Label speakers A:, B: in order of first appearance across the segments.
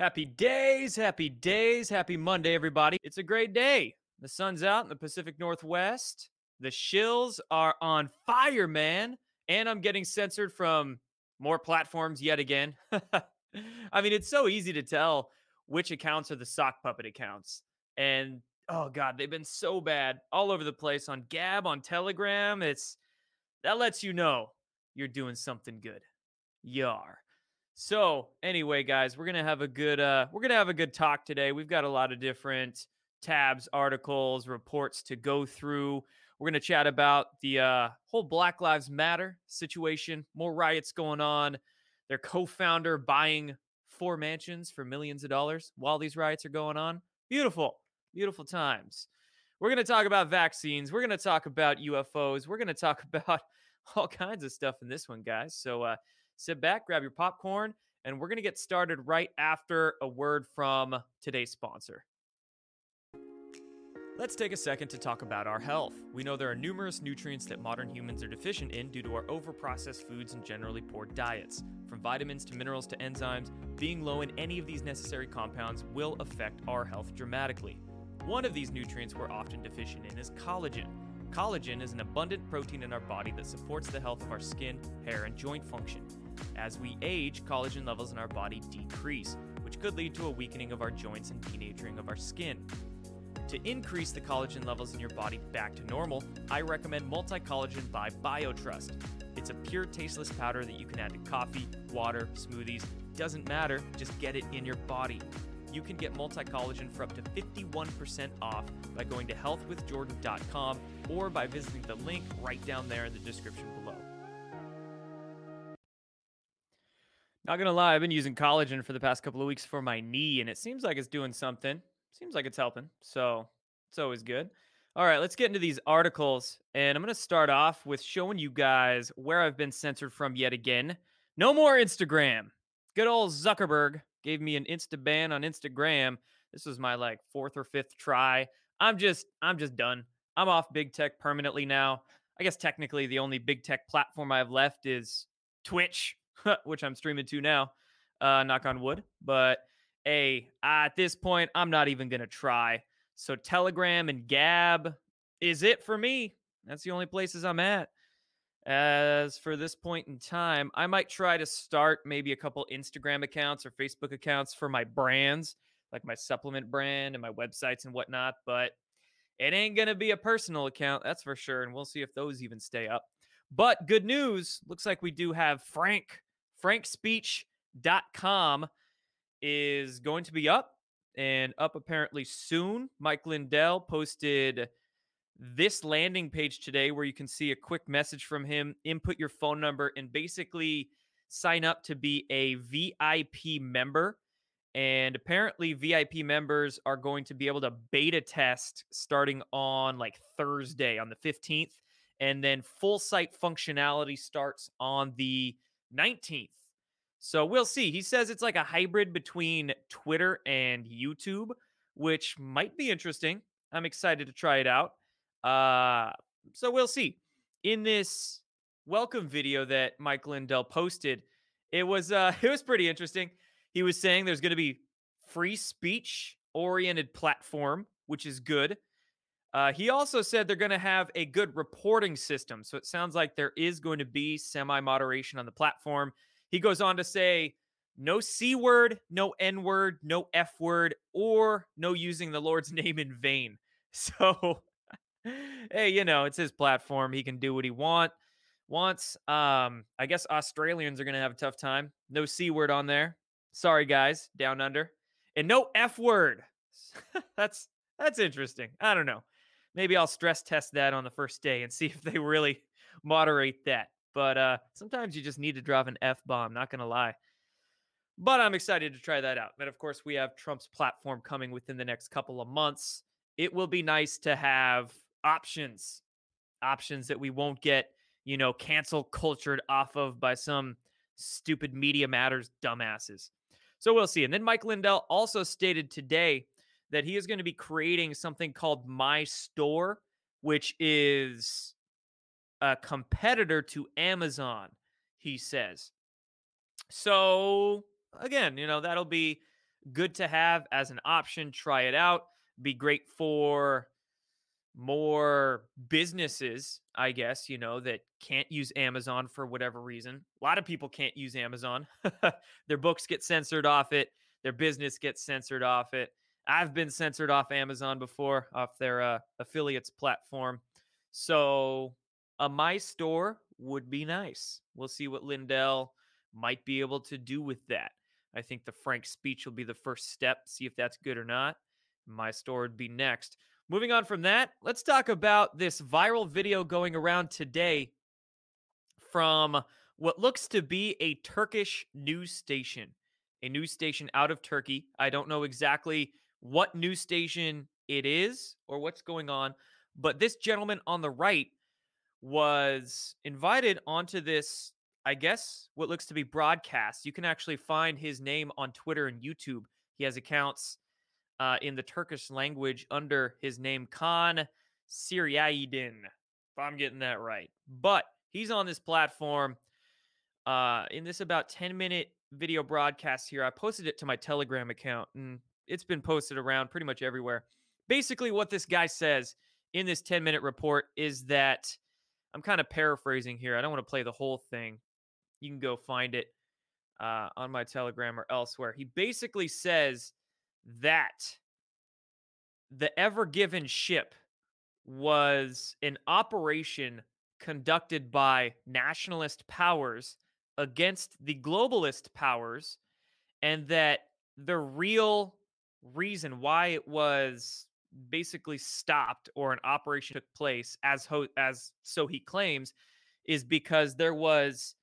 A: Happy days, happy days, happy Monday, everybody. It's a great day. The sun's out in the Pacific Northwest. The shills are on fire, man. And I'm getting censored from more platforms yet again. I mean, it's so easy to tell which accounts are the sock puppet accounts. And oh god, they've been so bad all over the place on Gab, on Telegram. It's that lets you know you're doing something good. Yar. So anyway, guys, we're gonna have a good uh we're gonna have a good talk today. We've got a lot of different tabs, articles, reports to go through. We're gonna chat about the uh whole Black Lives Matter situation, more riots going on, their co-founder buying four mansions for millions of dollars while these riots are going on. Beautiful, beautiful times. We're going to talk about vaccines. We're going to talk about UFOs. We're going to talk about all kinds of stuff in this one, guys. So uh, sit back, grab your popcorn, and we're going to get started right after a word from today's sponsor. Let's take a second to talk about our health. We know there are numerous nutrients that modern humans are deficient in due to our overprocessed foods and generally poor diets. From vitamins to minerals to enzymes, being low in any of these necessary compounds will affect our health dramatically. One of these nutrients we're often deficient in is collagen. Collagen is an abundant protein in our body that supports the health of our skin, hair, and joint function. As we age, collagen levels in our body decrease, which could lead to a weakening of our joints and denaturing of our skin. To increase the collagen levels in your body back to normal, I recommend Multi Collagen by BioTrust. It's a pure tasteless powder that you can add to coffee, water, smoothies, doesn't matter, just get it in your body. You can get multi collagen for up to 51% off by going to healthwithjordan.com or by visiting the link right down there in the description below. Not gonna lie, I've been using collagen for the past couple of weeks for my knee, and it seems like it's doing something seems like it's helping. So it's always good. All right, let's get into these articles. And I'm to start off with showing you guys where I've been censored from yet again. No more Instagram. Good old Zuckerberg gave me an insta ban on Instagram. This was my like fourth or fifth try. I'm just I'm just done. I'm off big tech permanently now. I guess technically the only big tech platform I have left is Twitch, which I'm streaming to now. Uh, knock on wood. But hey, at this point, I'm not even going to try. So Telegram and Gab is it for me. That's the only places I'm at. As for this point in time, I might try to start maybe a couple Instagram accounts or Facebook accounts for my brands, like my supplement brand and my websites and whatnot. But it ain't going to be a personal account, that's for sure. And we'll see if those even stay up. But good news looks like we do have Frank, frankspeech.com is going to be up and up apparently soon. Mike Lindell posted this landing page today where you can see a quick message from him, input your phone number, and basically sign up to be a VIP member. And apparently, VIP members are going to be able to beta test starting on like Thursday on the 15th. And then full site functionality starts on the 19th. So we'll see. He says it's like a hybrid between Twitter and YouTube, which might be interesting. I'm excited to try it out. Uh, so we'll see. In this welcome video that Mike Lindell posted, it was uh, it was pretty interesting. He was saying there's going to be free speech oriented platform, which is good. Uh, he also said they're going to have a good reporting system. So it sounds like there is going to be semi moderation on the platform. He goes on to say, no C word, no N word, no F word, or no using the Lord's name in vain. So, hey, you know, it's his platform. He can do what he want wants. Um, I guess Australians are gonna have a tough time. No C word on there. Sorry, guys, down under. And no F word. that's that's interesting. I don't know. Maybe I'll stress test that on the first day and see if they really moderate that. But uh, sometimes you just need to drop an F bomb, not going to lie. But I'm excited to try that out. And of course, we have Trump's platform coming within the next couple of months. It will be nice to have options, options that we won't get, you know, cancel cultured off of by some stupid Media Matters dumbasses. So we'll see. And then Mike Lindell also stated today that he is going to be creating something called My Store, which is a competitor to Amazon, he says. So again, you know, that'll be good to have as an option. Try it out. Be great for more businesses, I guess, you know, that can't use Amazon for whatever reason. A lot of people can't use Amazon. their books get censored off it, their business gets censored off it. I've been censored off Amazon before, off their uh, affiliates platform. So a My Store would be nice. We'll see what Lindell might be able to do with that. I think the Frank speech will be the first step, see if that's good or not. My Store would be next. Moving on from that, let's talk about this viral video going around today from what looks to be a Turkish news station, a news station out of Turkey. I don't know exactly what news station it is or what's going on, but this gentleman on the right was invited onto this, I guess, what looks to be broadcast. You can actually find his name on Twitter and YouTube. He has accounts uh, in the Turkish language under his name Khan Siriaydin, if I'm getting that right. But he's on this platform uh, in this about 10 minute video broadcast here. I posted it to my Telegram account and it's been posted around pretty much everywhere. Basically, what this guy says in this 10 minute report is that I'm kind of paraphrasing here. I don't want to play the whole thing. You can go find it uh, on my Telegram or elsewhere. He basically says that the Ever Given ship was an operation conducted by nationalist powers against the globalist powers, and that the real reason why it was basically stopped or an operation took place as ho- as so he claims is because there was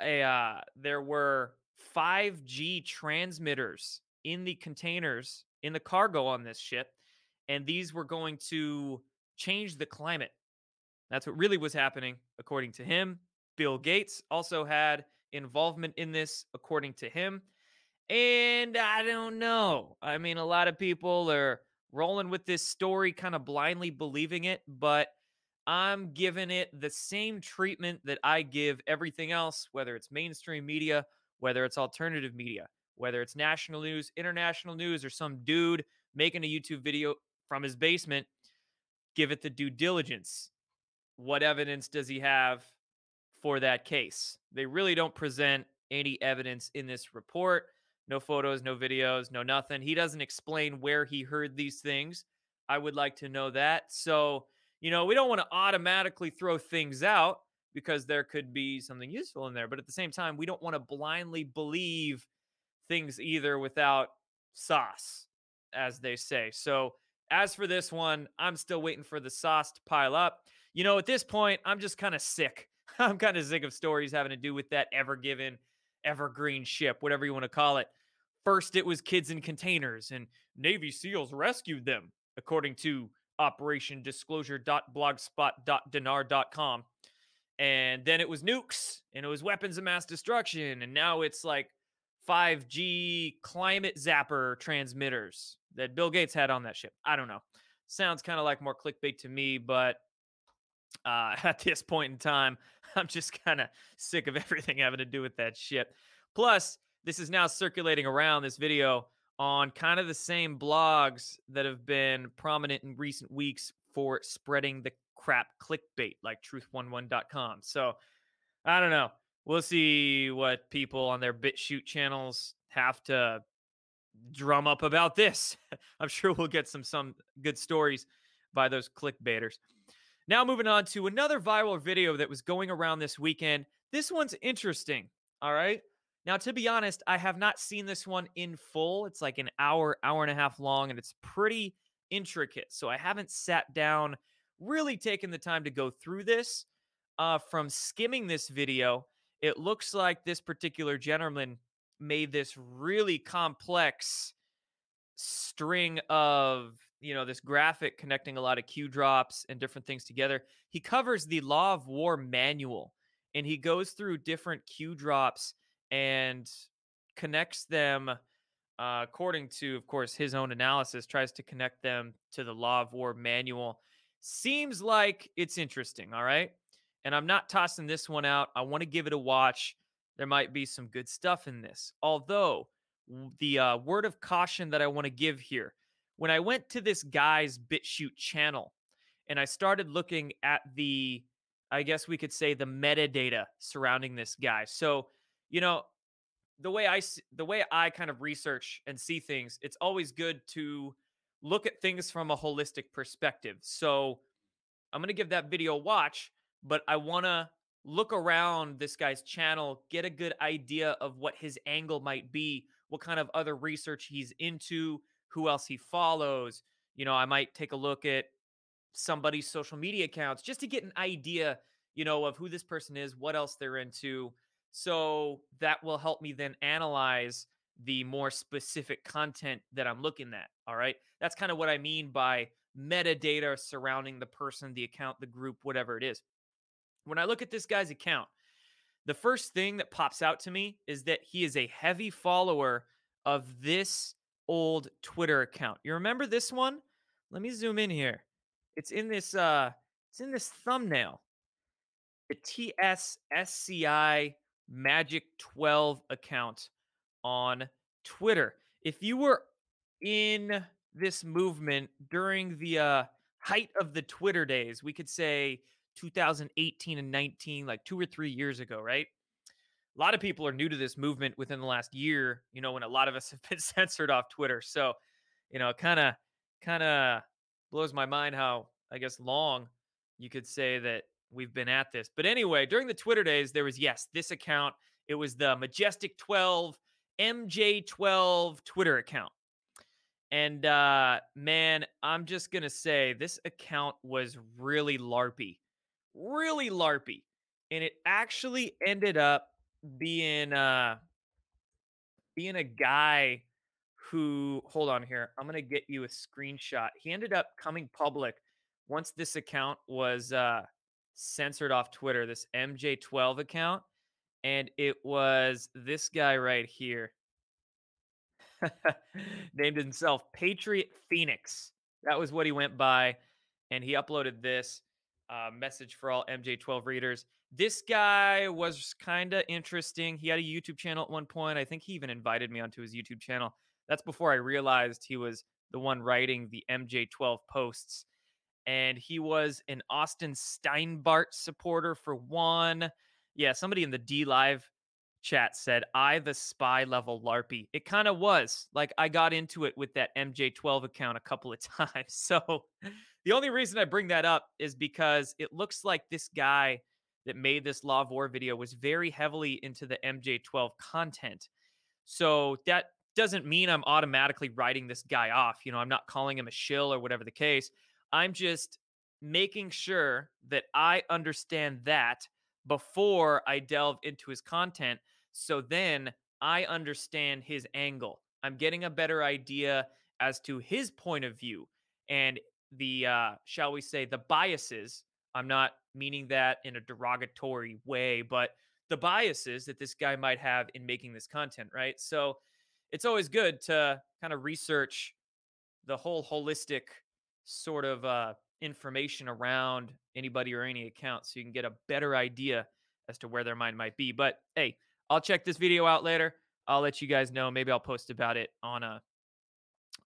A: a uh, there were 5G transmitters in the containers in the cargo on this ship, and these were going to change the climate. That's what really was happening, according to him. Bill Gates also had involvement in this, according to him. And I don't know. I mean, a lot of people are rolling with this story, kind of blindly believing it, but I'm giving it the same treatment that I give everything else, whether it's mainstream media, whether it's alternative media whether it's national news, international news, or some dude making a YouTube video from his basement, give it the due diligence. What evidence does he have for that case? They really don't present any evidence in this report. No photos, no videos, no nothing. He doesn't explain where he heard these things. I would like to know that. So, you know, we don't want to automatically throw things out because there could be something useful in there. But at the same time, we don't want to blindly believe things either without sauce, as they say. So, as for this one, I'm still waiting for the sauce to pile up. You know, at this point, I'm just kind of sick. I'm kind of sick of stories having to do with that ever given, evergreen ship, whatever you want to call it. First, it was kids in containers, and Navy SEALs rescued them, according to Operation Disclosure.blogspot.dinar.com. And then it was nukes, and it was weapons of mass destruction, and now it's like 5G climate zapper transmitters that Bill Gates had on that ship. I don't know. Sounds kind of like more clickbait to me, but uh, at this point in time, I'm just kind of sick of everything having to do with that ship. Plus, this is now circulating around this video on kind of the same blogs that have been prominent in recent weeks for spreading the crap clickbait, like truth11.com. So I don't know we'll see what people on their BitChute channels have to drum up about this. I'm sure we'll get some some good stories by those clickbaiters. Now moving on to another viral video that was going around this weekend. This one's interesting. All right. Now, to be honest, I have not seen this one in full. It's like an hour, hour and a half long, and it's pretty intricate. So I haven't sat down, really taken the time to go through this. Uh, from skimming this video, it looks like this particular gentleman made this really complex string of you know this graphic connecting a lot of Q drops and different things together. He covers the Law of War manual and he goes through different Q drops and connects them uh, according to, of course, his own analysis. Tries to connect them to the Law of War manual. Seems like it's interesting. All right, and I'm not tossing this one out. I want to give it a watch. There might be some good stuff in this. Although, the uh, word of caution that I want to give here. When I went to this guy's BitChute channel and I started looking at the, I guess we could say the metadata surrounding this guy. So, you know, the way I the way I kind of research and see things, it's always good to look at things from a holistic perspective. So, I'm going to give that video a watch, but I want to look around this guy's channel, get a good idea of what his angle might be, what kind of other research he's into, who else he follows. You know, I might take a look at somebody's social media accounts just to get an idea, you know, of who this person is, what else they're into. So that will help me then analyze the more specific content that I'm looking at. All right. That's kind of what I mean by metadata surrounding the person, the account, the group, whatever it is. When I look at this guy's account, the first thing that pops out to me is that he is a heavy follower of this old Twitter account. You remember this one? Let me zoom in here. It's in this uh it's in this thumbnail. The TSSCI Magic 12 account on Twitter. If you were in this movement during the uh, height of the Twitter days, we could say 2018 and 19, like two or three years ago, right? A lot of people are new to this movement within the last year, you know, when a lot of us have been censored off Twitter. So, you know, it kind of, kind of blows my mind how, I guess, long you could say that we've been at this. But anyway, during the Twitter days, there was, yes, this account. It was the Majestic 12 MJ12 Twitter account. And uh, man, I'm just going to say this account was really LARPy, really LARPy. And it actually ended up being uh, being a guy who, hold on here, I'm to get you a screenshot. He ended up coming public once this account was uh, censored off Twitter, this MJ12 account. And it was this guy right here. named himself Patriot Phoenix. That was what he went by. And he uploaded this uh, message for all MJ12 readers. This guy was kind of interesting. He had a YouTube channel at one point. I think he even invited me onto his YouTube channel. That's before I realized he was the one writing the MJ12 posts. And he was an Austin Steinbart supporter for one. Yeah, somebody in the DLive chat said, I the spy level LARPy. It kind of was. Like I got into it with that MJ12 account a couple of times. So the only reason I bring that up is because it looks like this guy that made this Law of War video was very heavily into the MJ12 content. So that doesn't mean I'm automatically writing this guy off. You know, I'm not calling him a shill or whatever the case. I'm just making sure that I understand that before I delve into his content. So then I understand his angle. I'm getting a better idea as to his point of view and the, uh, shall we say, the biases. I'm not meaning that in a derogatory way, but the biases that this guy might have in making this content, right? So it's always good to kind of research the whole holistic sort of uh, information around anybody or any account so you can get a better idea as to where their mind might be. But hey, I'll check this video out later. I'll let you guys know. Maybe I'll post about it on a uh,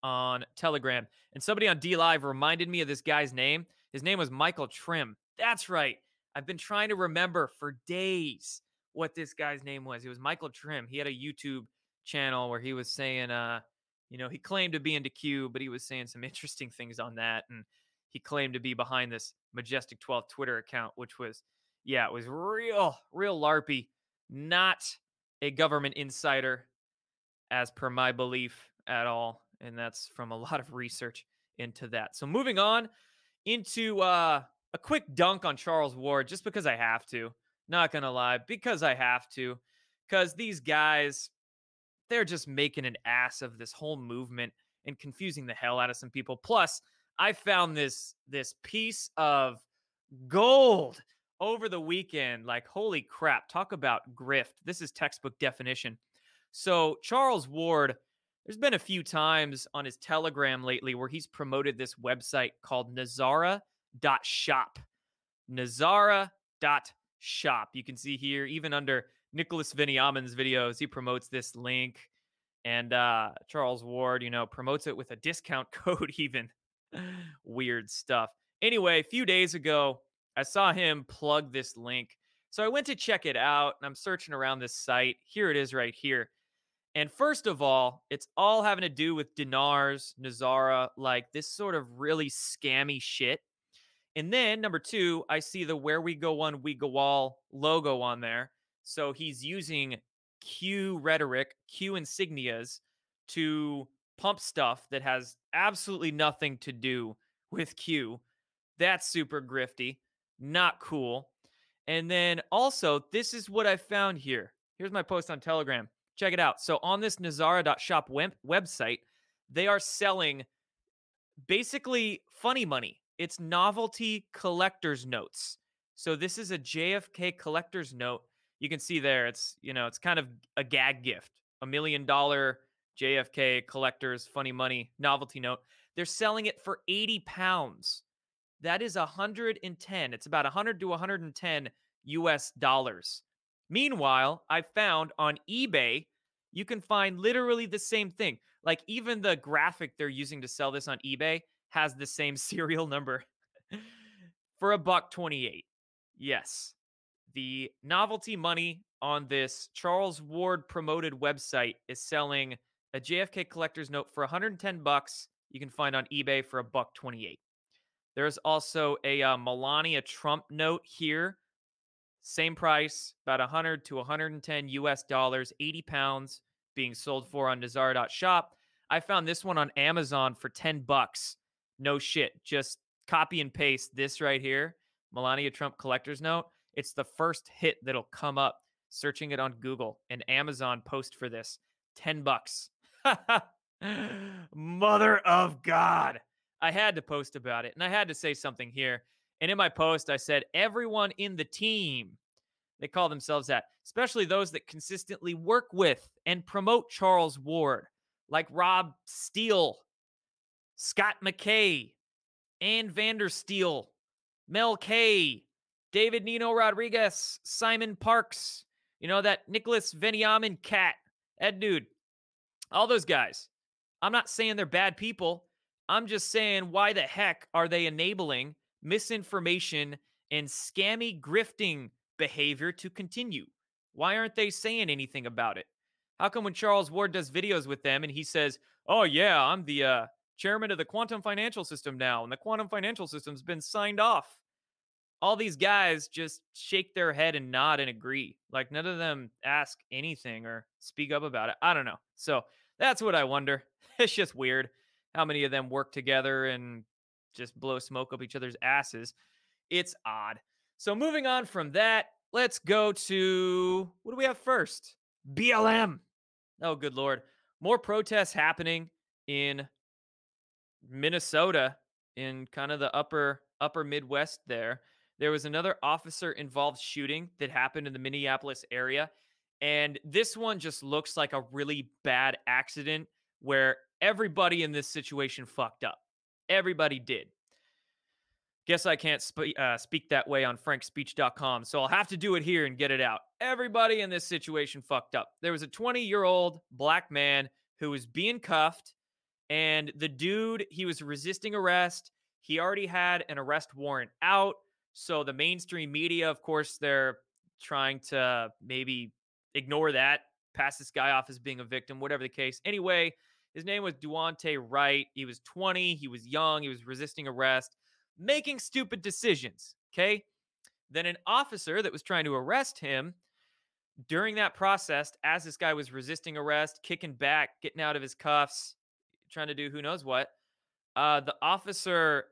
A: on Telegram. And somebody on DLive reminded me of this guy's name. His name was Michael Trim. That's right. I've been trying to remember for days what this guy's name was. It was Michael Trim. He had a YouTube channel where he was saying, uh, you know, he claimed to be into Q, but he was saying some interesting things on that. And he claimed to be behind this Majestic 12 Twitter account, which was, yeah, it was real, real LARPy, not a government insider, as per my belief at all. And that's from a lot of research into that. So moving on into uh, a quick dunk on Charles Ward, just because I have to. Not gonna lie, because I have to. Because these guys, they're just making an ass of this whole movement and confusing the hell out of some people. Plus, I found this this piece of gold over the weekend. Like, holy crap, talk about grift. This is textbook definition. So, Charles Ward, there's been a few times on his Telegram lately where he's promoted this website called Nazara.shop. Nazara.shop. You can see here, even under Nicholas Veniamin's videos, he promotes this link. And uh, Charles Ward, you know, promotes it with a discount code, even. Weird stuff. Anyway, a few days ago, I saw him plug this link. So I went to check it out and I'm searching around this site. Here it is right here. And first of all, it's all having to do with dinars, NESARA, like this sort of really scammy shit. And then number two, I see the Where We Go One, We Go All logo on there. So he's using Q rhetoric, Q insignias to pump stuff that has absolutely nothing to do with Q. That's super grifty. Not cool. And then also, this is what I found here. Here's my post on Telegram. Check it out. So on this Nazara.shop web- website, they are selling basically funny money. It's novelty collector's notes. So this is a JFK collector's note. You can see there, it's you know, it's kind of a gag gift, a million dollar JFK collector's funny money novelty note. They're selling it for 80 pounds. That is 110. It's about 100 to 110 US dollars. Meanwhile, I found on eBay, you can find literally the same thing. Like even the graphic they're using to sell this on eBay has the same serial number for a buck 28. Yes. The novelty money on this Charles Ward promoted website is selling a JFK collector's note for 110 bucks. You can find on eBay for a buck 28. There's also a uh, Melania Trump note here. Same price, about 100 to 110 US dollars, 80 pounds, being sold for on Nazara.shop. I found this one on Amazon for 10 bucks. No shit. Just copy and paste this right here Melania Trump collector's note. It's the first hit that'll come up searching it on Google and Amazon post for this. 10 bucks. Mother of God. I had to post about it and I had to say something here. And in my post, I said, everyone in the team, they call themselves that, especially those that consistently work with and promote Charles Ward, like Rob Steele, Scott McKay, Ann Vandersteel, Mel K, David Nino Rodriguez, Simon Parkes, you know, that Nicholas Veniamin cat, Ed dude, all those guys. I'm not saying they're bad people. I'm just saying, why the heck are they enabling misinformation and scammy grifting behavior to continue? Why aren't they saying anything about it? How come when Charles Ward does videos with them and he says, "Oh yeah, I'm the uh, chairman of the quantum financial system now, and the quantum financial system's been signed off," all these guys just shake their head and nod and agree. Like none of them ask anything or speak up about it. I don't know. So that's what I wonder. It's just weird how many of them work together and just blow smoke up each other's asses. It's odd. So moving on from that, let's go to what do we have first? BLM. Oh, good lord. More protests happening in Minnesota in kind of the upper upper Midwest there. There was another officer involved shooting that happened in the Minneapolis area. And this one just looks like a really bad accident where everybody in this situation fucked up. Everybody did. Guess I can't uh, speak that way on frankspeech.com, so I'll have to do it here and get it out. Everybody in this situation fucked up. There was a 20 year old black man who was being cuffed, and the dude, he was resisting arrest. He already had an arrest warrant out. So the mainstream media, of course, they're trying to maybe ignore that, pass this guy off as being a victim, whatever the case. Anyway, his name was Daunte Wright. He was 20. He was young. He was resisting arrest, making stupid decisions. Okay. Then an officer that was trying to arrest him during that process, as this guy was resisting arrest, kicking back, getting out of his cuffs, trying to do who knows what, uh, the officer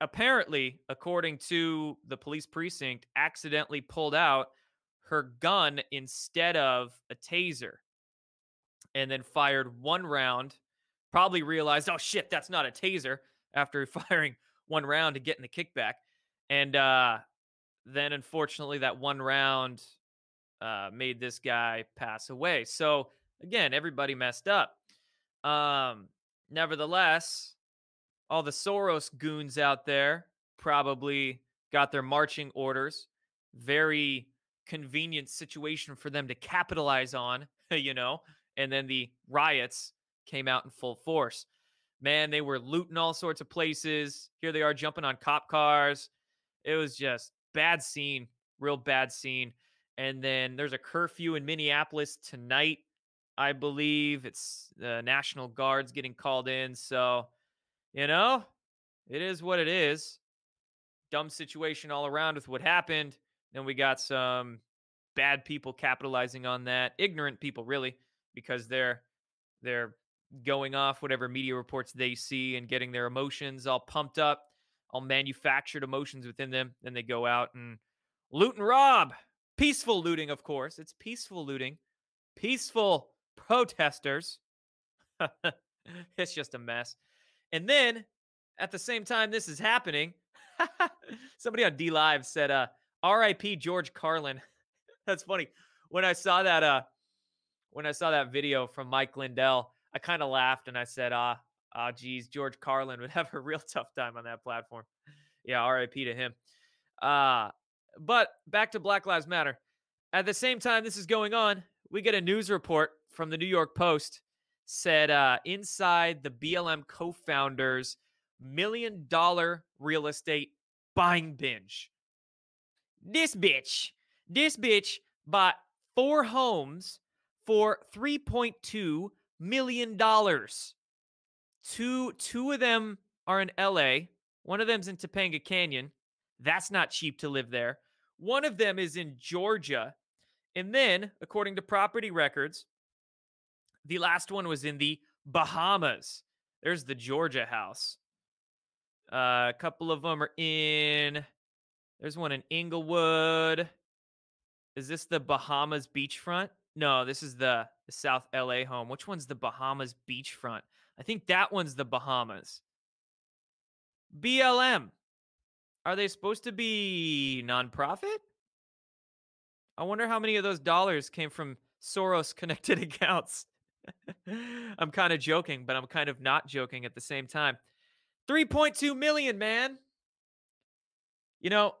A: apparently, according to the police precinct, accidentally pulled out her gun instead of a taser and then fired one round. Probably realized, oh shit, that's not a taser after firing one round to get in the kickback. And uh, then unfortunately, that one round uh, made this guy pass away. So again, everybody messed up. Um, nevertheless, all the Soros goons out there probably got their marching orders. Very convenient situation for them to capitalize on, you know, and then the riots came out in full force. Man, they were looting all sorts of places. Here they are jumping on cop cars. It was just bad scene, real bad scene. And then there's a curfew in Minneapolis tonight. I believe it's the National Guard's getting called in. So, you know, it is what it is. Dumb situation all around with what happened. Then we got some bad people capitalizing on that, ignorant people really, because they're they're going off whatever media reports they see and getting their emotions all pumped up, all manufactured emotions within them. Then they go out and loot and rob. Peaceful looting, of course. It's peaceful looting. Peaceful protesters. it's just a mess. And then at the same time this is happening, somebody on DLive said, uh, RIP George Carlin. That's funny. When I saw that uh when I saw that video from Mike Lindell, I kind of laughed and I said, ah, ah, geez, George Carlin would have a real tough time on that platform. Yeah, RIP to him. Uh, but back to Black Lives Matter. At the same time this is going on, we get a news report from the New York Post said uh, inside the BLM co-founders million dollar real estate buying binge. This bitch, this bitch bought four homes for 3.2 million dollars. Two two of them are in LA. One of them's in Topanga Canyon. That's not cheap to live there. One of them is in Georgia. And then, according to property records, the last one was in the Bahamas. There's the Georgia house. Uh, a couple of them are in. There's one in Inglewood. Is this the Bahamas beachfront? No, this is the, the South LA home. Which one's the Bahamas beachfront? I think that one's the Bahamas. BLM. Are they supposed to be nonprofit? I wonder how many of those dollars came from Soros connected accounts. I'm kind of joking, but I'm kind of not joking at the same time. 3.2 million, man. You know,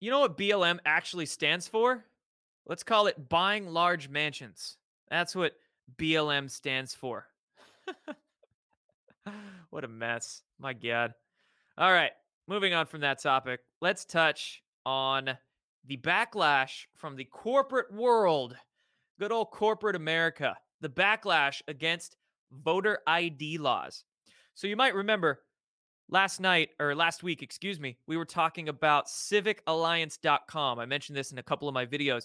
A: you know what BLM actually stands for? Let's call it buying large mansions. That's what BLM stands for. what a mess. My God. All right. Moving on from that topic, let's touch on the backlash from the corporate world. Good old corporate America. The backlash against voter ID laws. So you might remember last night or last week, excuse me, we were talking about civicalliance.com. I mentioned this in a couple of my videos.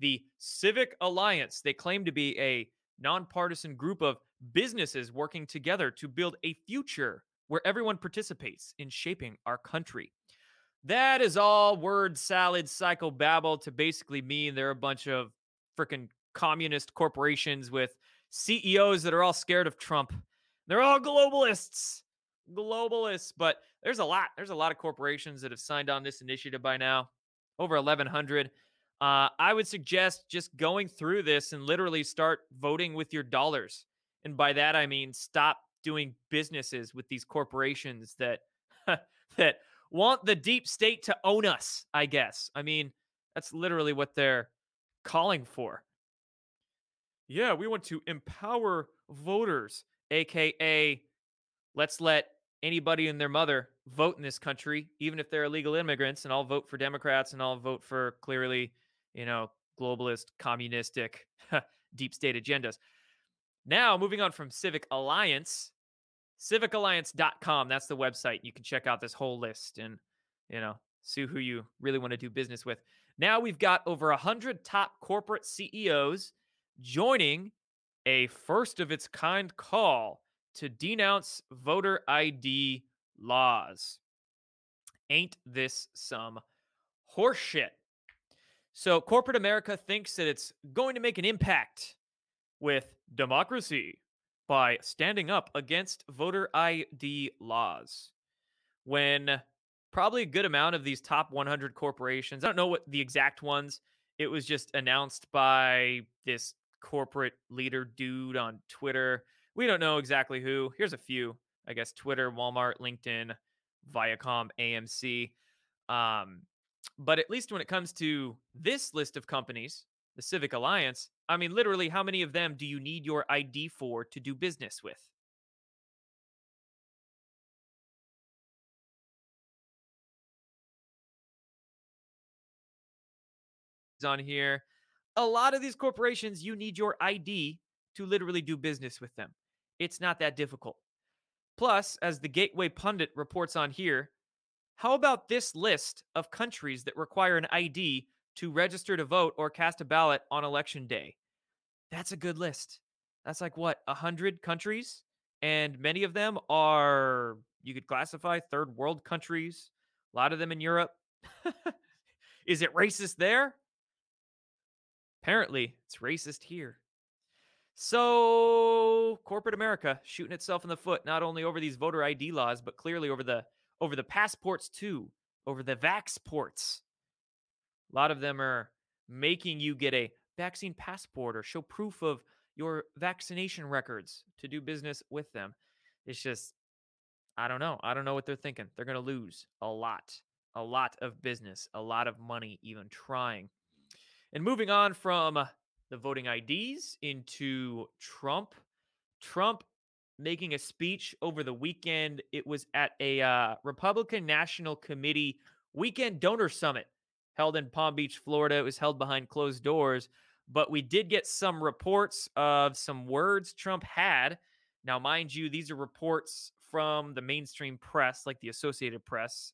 A: The Civic Alliance, they claim to be a nonpartisan group of businesses working together to build a future where everyone participates in shaping our country. That is all word salad psychobabble to basically mean they're a bunch of freaking communist corporations with CEOs that are all scared of Trump. They're all globalists globalists, but there's a lot. There's a lot of corporations that have signed on this initiative by now, over 1,100. Uh, I would suggest just going through this and literally start voting with your dollars. And by that I mean stop doing businesses with these corporations that that want the deep state to own us. I guess. I mean, that's literally what they're calling for. Yeah, we want to empower voters, aka let's let anybody and their mother vote in this country, even if they're illegal immigrants, and I'll vote for Democrats and I'll vote for clearly, you know, globalist, communistic, deep state agendas. Now, moving on from Civic Alliance, civicalliance.com. That's the website. You can check out this whole list and, you know, see who you really want to do business with. Now we've got over 100 top corporate CEOs joining a first of its kind call to denounce voter ID laws. Ain't this some horseshit? So, corporate America thinks that it's going to make an impact with democracy by standing up against voter ID laws. When probably a good amount of these top 100 corporations, I don't know what the exact ones, it was just announced by this corporate leader dude on Twitter we don't know exactly who. Here's a few, I guess Twitter, Walmart, LinkedIn, Viacom, AMC. Um, but at least when it comes to this list of companies, the Civic Alliance, I mean, literally, how many of them do you need your ID for to do business with? On here, a lot of these corporations, you need your ID to literally do business with them. It's not that difficult. Plus, as the Gateway Pundit reports on here, how about this list of countries that require an ID to register to vote or cast a ballot on election day? That's a good list. That's like what, 100 countries? And many of them are, you could classify third world countries, a lot of them in Europe. Is it racist there? Apparently, it's racist here. So, corporate America shooting itself in the foot not only over these voter ID laws, but clearly over the over the passports too, over the vaxports. A lot of them are making you get a vaccine passport or show proof of your vaccination records to do business with them. It's just I don't know. I don't know what they're thinking. They're going to lose a lot. A lot of business, a lot of money even trying. And moving on from the voting IDs into Trump. Trump making a speech over the weekend. It was at a uh, Republican National Committee weekend donor summit held in Palm Beach, Florida. It was held behind closed doors, but we did get some reports of some words Trump had. Now, mind you, these are reports from the mainstream press, like the Associated Press.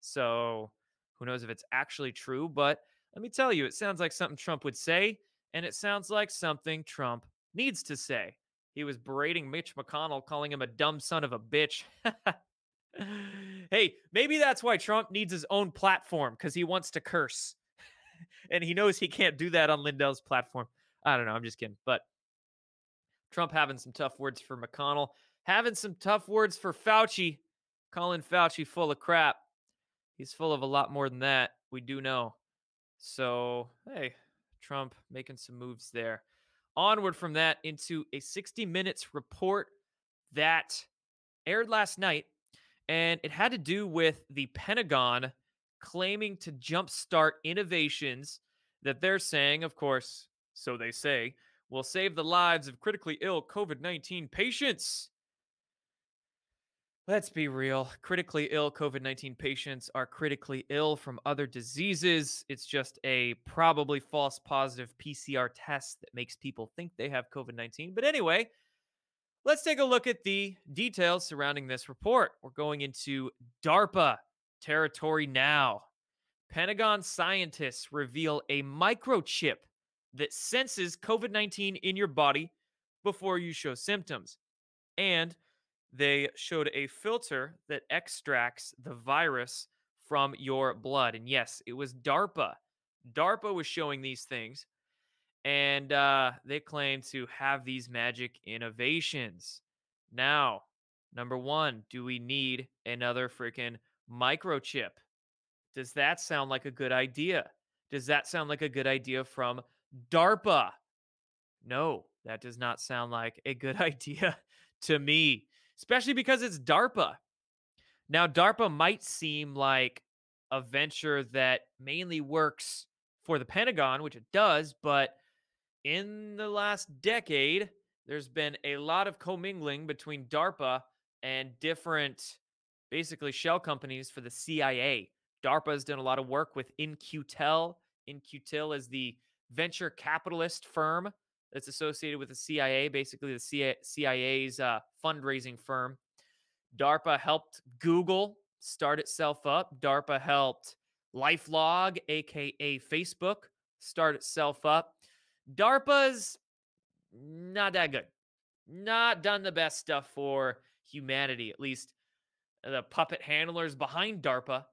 A: So who knows if it's actually true, but let me tell you, it sounds like something Trump would say and it sounds like something Trump needs to say. He was berating Mitch McConnell, calling him a dumb son of a bitch. hey, maybe that's why Trump needs his own platform because he wants to curse. and he knows he can't do that on Lindell's platform. I don't know. I'm just kidding. But Trump having some tough words for McConnell, having some tough words for Fauci, calling Fauci full of crap. He's full of a lot more than that. We do know. So, hey, Trump making some moves there. Onward from that into a 60 Minutes report that aired last night, and it had to do with the Pentagon claiming to jumpstart innovations that they're saying, of course, so they say, will save the lives of critically ill COVID 19 patients. Let's be real. Critically ill COVID 19 patients are critically ill from other diseases. It's just a probably false positive PCR test that makes people think they have COVID 19. But anyway, let's take a look at the details surrounding this report. We're going into DARPA territory now. Pentagon scientists reveal a microchip that senses COVID 19 in your body before you show symptoms. And they showed a filter that extracts the virus from your blood. And yes, it was DARPA. DARPA was showing these things, and uh, they claim to have these magic innovations. Now, number one, do we need another freaking microchip? Does that sound like a good idea? Does that sound like a good idea from DARPA? No, that does not sound like a good idea to me especially because it's DARPA. Now, DARPA might seem like a venture that mainly works for the Pentagon, which it does, but in the last decade, there's been a lot of commingling between DARPA and different, basically, shell companies for the CIA. DARPA has done a lot of work with In-Q-Tel. In-Q-Tel is the venture capitalist firm that's associated with the CIA, basically the CIA's uh, fundraising firm. DARPA helped Google start itself up. DARPA helped Lifelog, aka Facebook, start itself up. DARPA's not that good. Not done the best stuff for humanity. At least the puppet handlers behind DARPA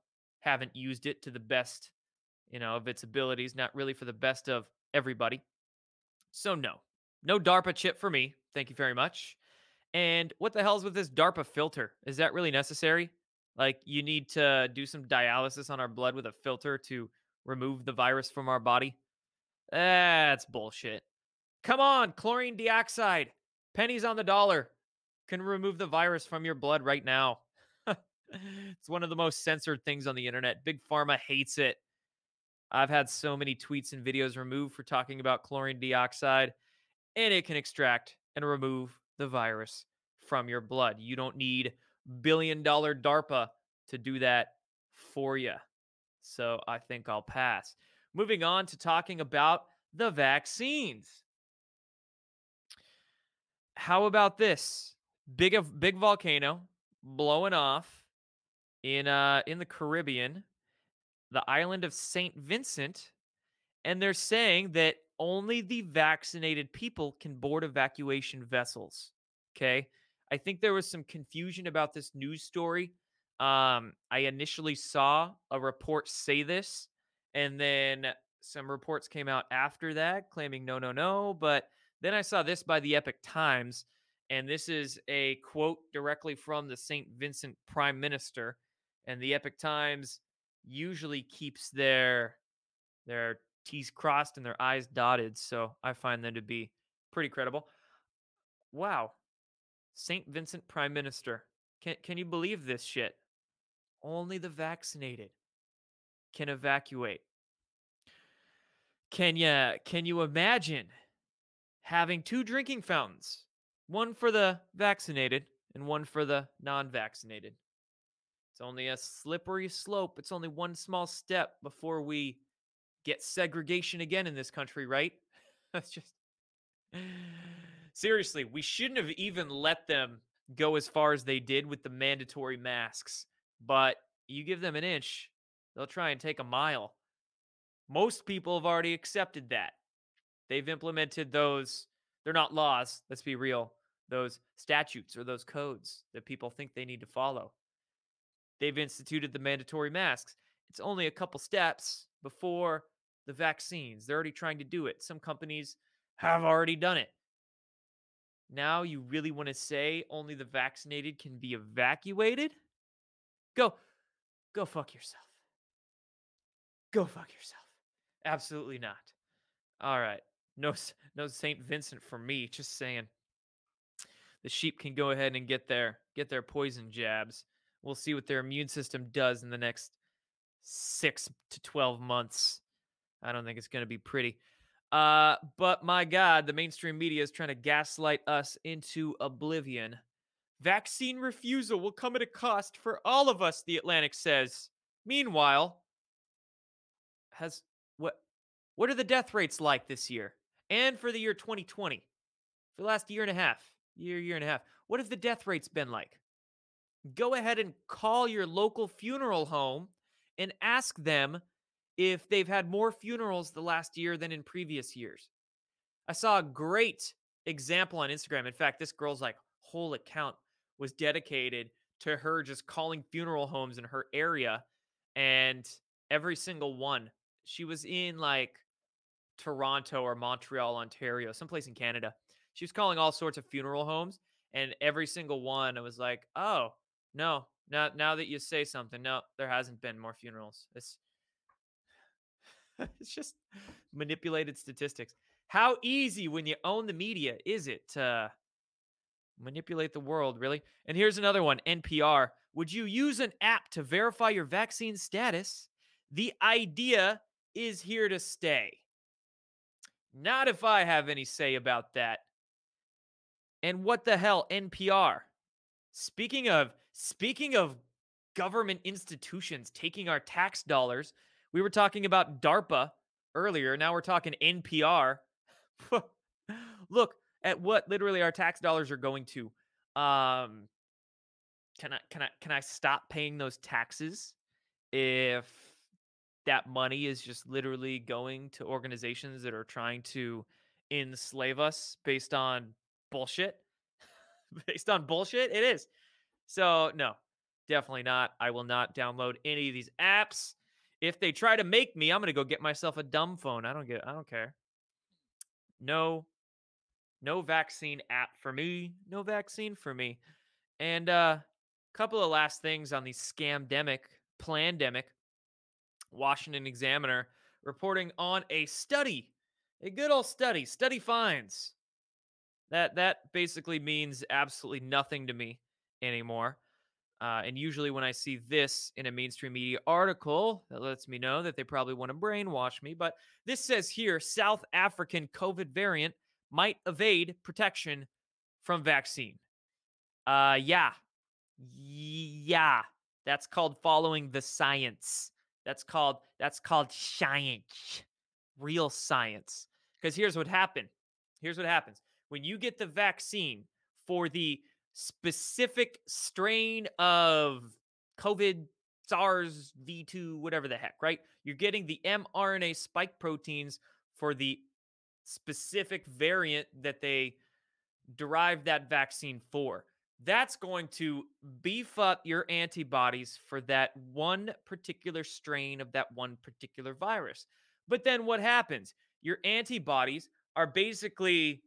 A: haven't used it to the best, you know, of its abilities. Not really for the best of everybody. So, no, no DARPA chip for me. Thank you very much. And what the hell's with this DARPA filter? Is that really necessary? Like, you need to do some dialysis on our blood with a filter to remove the virus from our body? That's bullshit. Come on, chlorine dioxide, pennies on the dollar, can remove the virus from your blood right now. it's one of the most censored things on the internet. Big Pharma hates it. I've had so many tweets and videos removed for talking about chlorine dioxide, and it can extract and remove the virus from your blood. You don't need billion dollar DARPA to do that for you. So I think I'll pass. Moving on to talking about the vaccines. How about this? Big big volcano blowing off in uh in the Caribbean, the island of St. Vincent, and they're saying that only the vaccinated people can board evacuation vessels. Okay? I think there was some confusion about this news story. Um, I initially saw a report say this, and then some reports came out after that claiming no, no, no. But then I saw this by the Epoch Times, and this is a quote directly from the St. Vincent Prime Minister. And the Epoch Times usually keeps their their T's crossed and their I's dotted, so I find them to be pretty credible. Wow, St. Vincent Prime Minister. Can can you believe this shit? Only the vaccinated can evacuate. Can you can you imagine having two drinking fountains? One for the vaccinated and one for the non-vaccinated. It's only a slippery slope. It's only one small step before we get segregation again in this country, right? That's just seriously, we shouldn't have even let them go as far as they did with the mandatory masks. But you give them an inch, they'll try and take a mile. Most people have already accepted that. They've implemented those, they're not laws, let's be real, those statutes or those codes that people think they need to follow. They've instituted the mandatory masks. It's only a couple steps before the vaccines. They're already trying to do it. Some companies have already done it. Now you really want to say only the vaccinated can be evacuated? Go go fuck yourself. Go fuck yourself. Absolutely not. All right. No no St. Vincent for me, just saying. The sheep can go ahead and get their get their poison jabs. We'll see what their immune system does in the next 6 to 12 months. I don't think it's going to be pretty. Uh, but my God, the mainstream media is trying to gaslight us into oblivion. Vaccine refusal will come at a cost for all of us, the Atlantic says. Meanwhile, has what what are the death rates like this year and for the year 2020? For the last year and a half, year year and a half. What have the death rates been like? Go ahead and call your local funeral home and ask them if they've had more funerals the last year than in previous years. I saw a great example on Instagram. In fact, this girl's like whole account was dedicated to her just calling funeral homes in her area and every single one she was in like Toronto or Montreal, Ontario, someplace in Canada. She was calling all sorts of funeral homes and every single one I was like, "Oh, no. Now now that you say something, no, there hasn't been more funerals." It's it's just manipulated statistics. How easy when you own the media is it to manipulate the world, really? And here's another one NPR. Would you use an app to verify your vaccine status? The idea is here to stay. Not if I have any say about that. And what the hell, NPR? Speaking of speaking of government institutions taking our tax dollars we were talking about DARPA earlier. Now we're talking NPR. Look at what literally our tax dollars are going to. Um, can I can I can I stop paying those taxes if that money is just literally going to organizations that are trying to enslave us based on bullshit? based on bullshit, it is. So no, definitely not. I will not download any of these apps. If they try to make me, I'm gonna go get myself a dumb phone. I don't get. I don't care. No, no vaccine app for me. No vaccine for me. And a uh, couple of last things on the scamdemic, plandemic. Washington Examiner reporting on a study, a good old study. Study finds that that basically means absolutely nothing to me anymore. Uh, and usually, when I see this in a mainstream media article, that lets me know that they probably want to brainwash me. But this says here South African COVID variant might evade protection from vaccine. Uh, yeah. Yeah. That's called following the science. That's called that's called science. Real science. Because here's what happened. Here's what happens. When you get the vaccine for the specific strain of COVID, SARS, V2, whatever the heck, right? You're getting the mRNA spike proteins for the specific variant that they derived that vaccine for. That's going to beef up your antibodies for that one particular strain of that one particular virus. But then what happens? Your antibodies are basically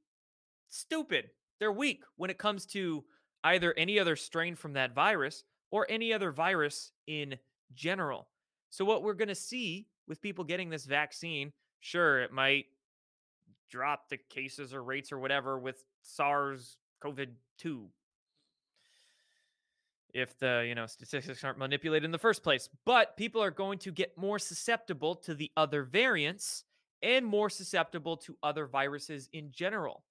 A: stupid. They're weak when it comes to either any other strain from that virus or any other virus in general. So, what we're going to see with people getting this vaccine, sure, it might drop the cases or rates or whatever with SARS CoV 2 if the you know statistics aren't manipulated in the first place but people are going to get more susceptible to the other variants and more susceptible to other viruses in general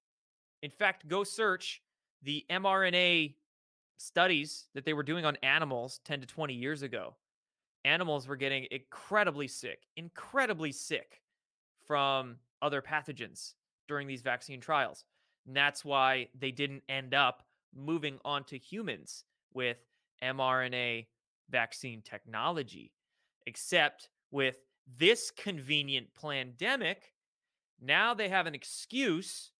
A: in fact go search the mRNA studies that they were doing on animals 10 to 20 years ago, animals were getting incredibly sick, incredibly sick from other pathogens during these vaccine trials. And that's why they didn't end up moving on to humans with mRNA vaccine technology. Except with this convenient pandemic, now they have an excuse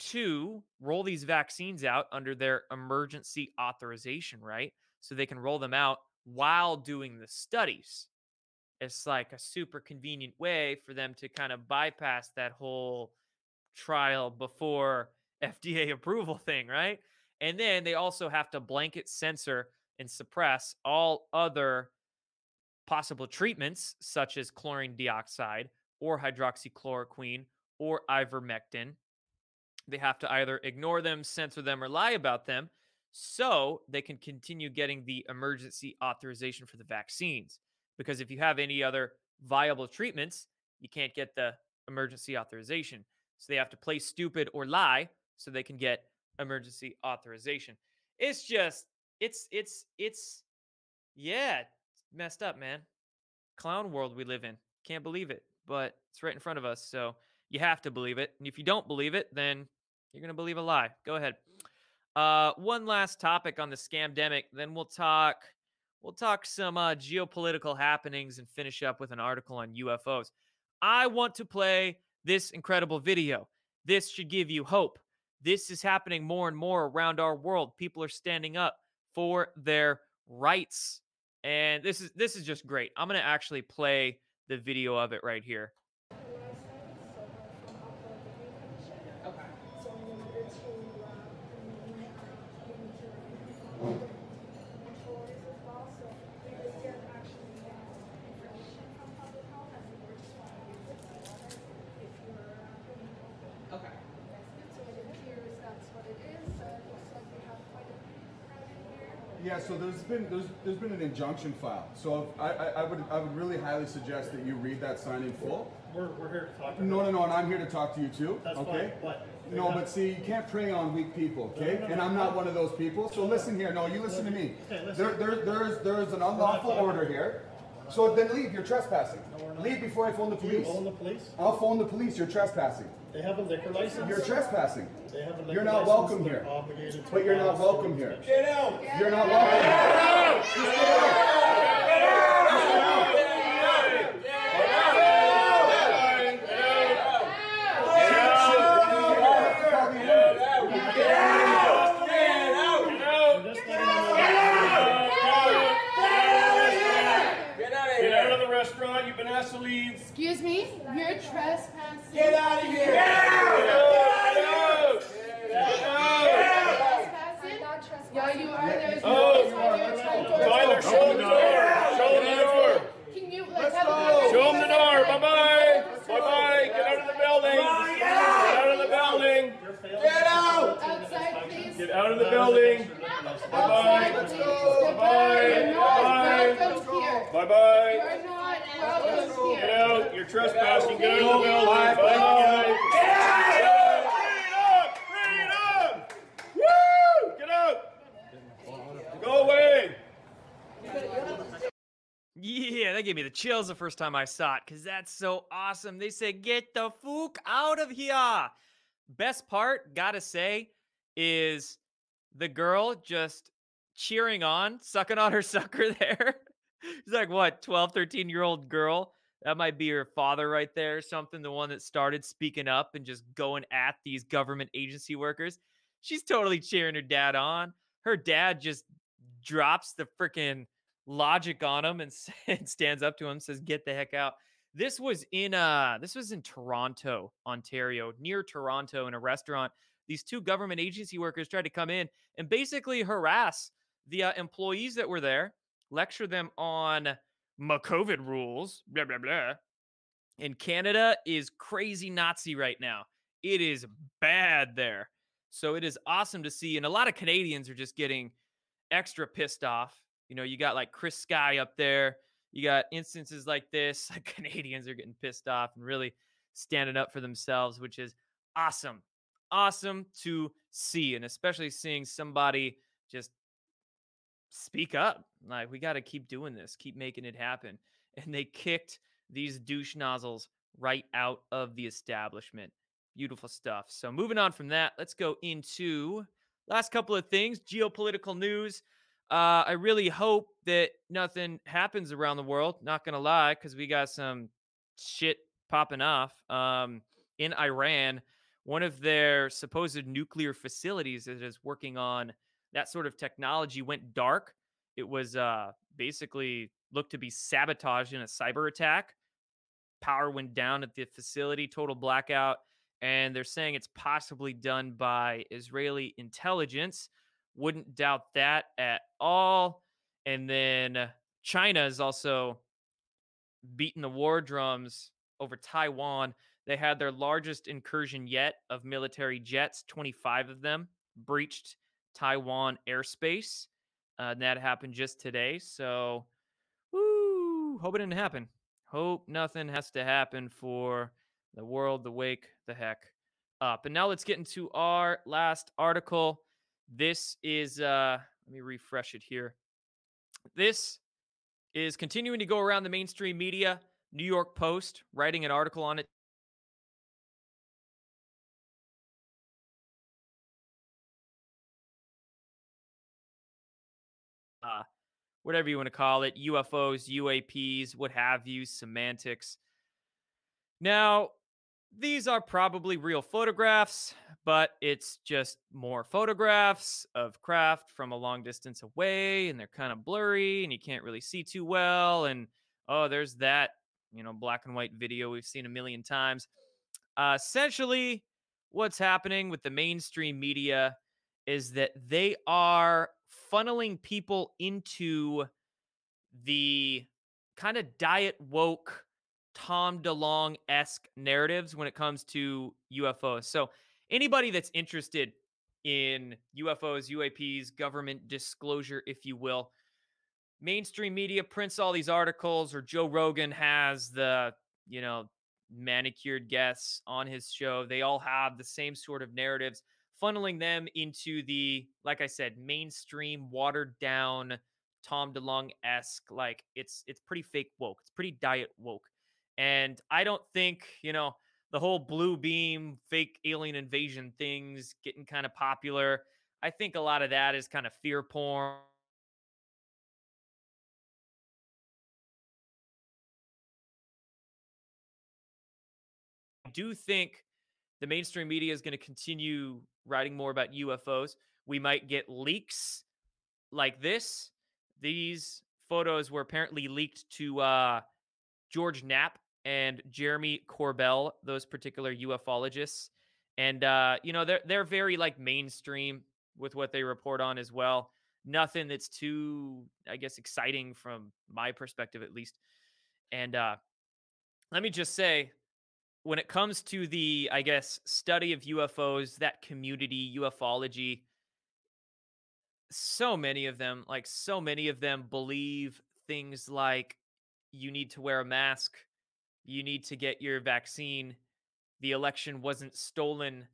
A: to roll these vaccines out under their emergency authorization, right? So they can roll them out while doing the studies. It's like a super convenient way for them to kind of bypass that whole trial before FDA approval thing, right? And then they also have to blanket censor and suppress all other possible treatments, such as chlorine dioxide or hydroxychloroquine or ivermectin they have to either ignore them, censor them, or lie about them so they can continue getting the emergency authorization for the vaccines. Because if you have any other viable treatments, you can't get the emergency authorization. So they have to play stupid or lie so they can get emergency authorization. It's just, it's, it's, it's, yeah, messed up, man. Clown world we live in. Can't believe it, but it's right in front of us. So you have to believe it. And if you don't believe it, then you're going to believe a lie. Go ahead. Uh, one last topic on the scamdemic, then we'll talk we'll talk some uh, geopolitical happenings and finish up with an article on UFOs. I want to play this incredible video. This should give you hope. This is happening more and more around our world. People are standing up for their rights. And this is this is just great. I'm to actually play the video of it right here.
B: Been there's there's been an injunction filed. So I, I, I would I would really highly suggest that you read that sign in full.
C: We're, we're here to talk. To
B: No, no, no, and I'm here to talk to you too.
C: That's
B: okay.
C: fine, but-
B: No, but see, you can't prey on weak people, okay?
C: no, no,
B: and I'm
C: no.
B: not one of those people. So listen here. No, you listen to me.
C: Okay, listen.
B: There, there, there is there is an unlawful order here. So then leave. You're trespassing.
C: we're.
B: Leave before I phone the
C: Do you
B: police.
C: own the police?
B: I'll phone the police. You're trespassing.
C: They have a liquor license.
B: You're trespassing.
C: They have a liquor
B: You're not welcome here. But you're not welcome here. Get out! You're not welcome. here. Just get out.
C: We're just letting you know.
D: Get out of the restaurant. You've been asked to leave.
E: Excuse me, you're trespassing.
D: Get out of here.
E: Trespassing? Yeah, you are. There's
D: Oh,
E: no
D: you
E: right here. Try to-
D: Tyler, show him the door. Show him the door.
E: Can you let's have a
D: Show him the door. Bye bye. Bye bye. Get out of the building. Get out of the building.
C: Get
E: Outside, please.
D: Get out of the building.
E: Outside, please. Goodbye.
D: Bye bye.
E: You're not welcome
D: Get
E: here.
D: out. You're trespassing. Get out of the building. Bye bye. Freedom! Freedom! Woo! Get out! Go away!
A: Yeah, that gave me the chills the first time I saw it because that's so awesome. They said, get the fook out of here. Best part, gotta say, is the girl just cheering on, sucking on her sucker there. She's like, what, 12, 13 year old girl? That might be her father right there or something, the one that started speaking up and just going at these government agency workers. She's totally cheering her dad on. Her dad just drops the freaking logic on him and, and stands up to him says get the heck out. This was in uh this was in toronto ontario near toronto in a restaurant. These two government agency workers tried to come in and basically harass the uh, employees that were there lecture them on covid rules blah blah blah. And canada is crazy nazi right now. It is bad there. So it is awesome to see and a lot of canadians are just getting extra pissed off you know, you got like Chris Sky up there. You got instances like this. Like Canadians are getting pissed off and really standing up for themselves, which is awesome. Awesome to see. And especially seeing somebody just speak up. Like, we got to keep doing this, keep making it happen. And they kicked these douche nozzles right out of the establishment. Beautiful stuff. So, moving on from that, let's go into last couple of things geopolitical news. Uh, I really hope that nothing happens around the world. Not gonna lie, because we got some shit popping off. Um, in Iran, one of their supposed nuclear facilities that is working on that sort of technology went dark. It was uh, basically looked to be sabotaged in a cyber attack. Power went down at the facility, total blackout, and they're saying it's possibly done by Israeli intelligence. Wouldn't doubt that at all. And then China is also beating the war drums over Taiwan. They had their largest incursion yet of military jets, 25 of them breached Taiwan airspace. Uh, and that happened just today. So, woo, hope it didn't happen. Hope nothing has to happen for the world to wake the heck up. And now let's get into our last article. This is uh let me refresh it here. This is continuing to go around the mainstream media. New York Post writing an article on it. Uh, whatever you want to call it, UFOs, UAPs, what have you, semantics. Now, these are probably real photographs, but it's just more photographs of craft from a long distance away, and they're kind of blurry, and you can't really see too well. And oh, there's that, you know, black and white video we've seen a million times. Uh, essentially, what's happening with the mainstream media is that they are funneling people into the kind of diet woke Tom DeLonge esque narratives when it comes to UFOs. So, anybody that's interested in UFOs, UAPs, government disclosure, if you will, mainstream media prints all these articles, or Joe Rogan has the, you know, manicured guests on his show. They all have the same sort of narratives, funneling them into the, like I said, mainstream, watered down, Tom DeLonge esque. Like it's it's pretty fake woke. It's pretty diet woke. And I don't think, you know, the whole blue beam, fake alien invasion things getting kind of popular. I think a lot of that is kind of fear porn. I do think the mainstream media is going to continue writing more about UFOs. We might get leaks like this. These photos were apparently leaked to uh, George Knapp and Jeremy Corbell, those particular ufologists. And uh, you know, they're they're very like mainstream with what they report on as well. Nothing that's too, I guess, exciting from my perspective at least. And uh let me just say, when it comes to the, I guess, study of UFOs, that community, ufology, so many of them, like so many of them, believe things like you need to wear a mask, you need to get your vaccine, the election wasn't stolen,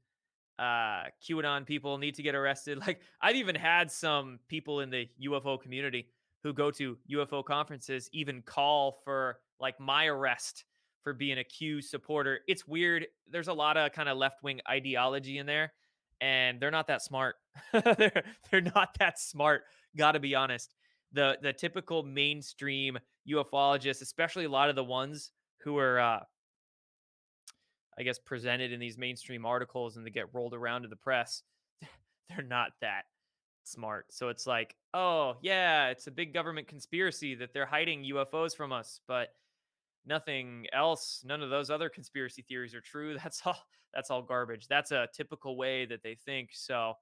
A: uh, QAnon people need to get arrested. Like, I've even had some people in the UFO community who go to UFO conferences even call for like my arrest for being a Q supporter. It's weird. There's a lot of kind of left wing ideology in there, and they're not that smart. they're, they're not that smart. Got to be honest. The the typical mainstream ufologists, especially a lot of the ones who are, uh, I guess, presented in these mainstream articles and they get rolled around to the press, they're not that smart. So it's like, oh yeah, it's a big government conspiracy that they're hiding UFOs from us, but nothing else none of those other conspiracy theories are true. That's all that's all garbage. That's a typical way that they think. So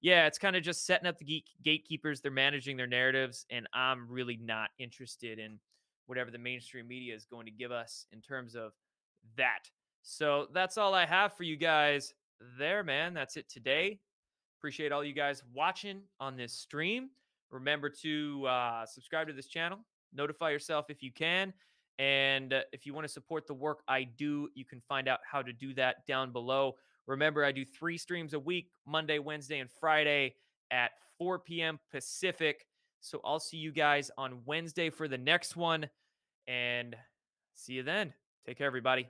A: yeah it's kind of just setting up the geek, gatekeepers they're managing their narratives and i'm really not interested in whatever the mainstream media is going to give us in terms of that so that's all i have for you guys there man that's it today appreciate all you guys watching on this stream remember to uh, subscribe to this channel notify yourself if you can and uh, if you want to support the work I do, you can find out how to do that down below. Remember, I do three streams a week Monday, Wednesday, and Friday at 4 p.m. Pacific. So I'll see you guys on Wednesday for the next one. And see you then. Take care, everybody.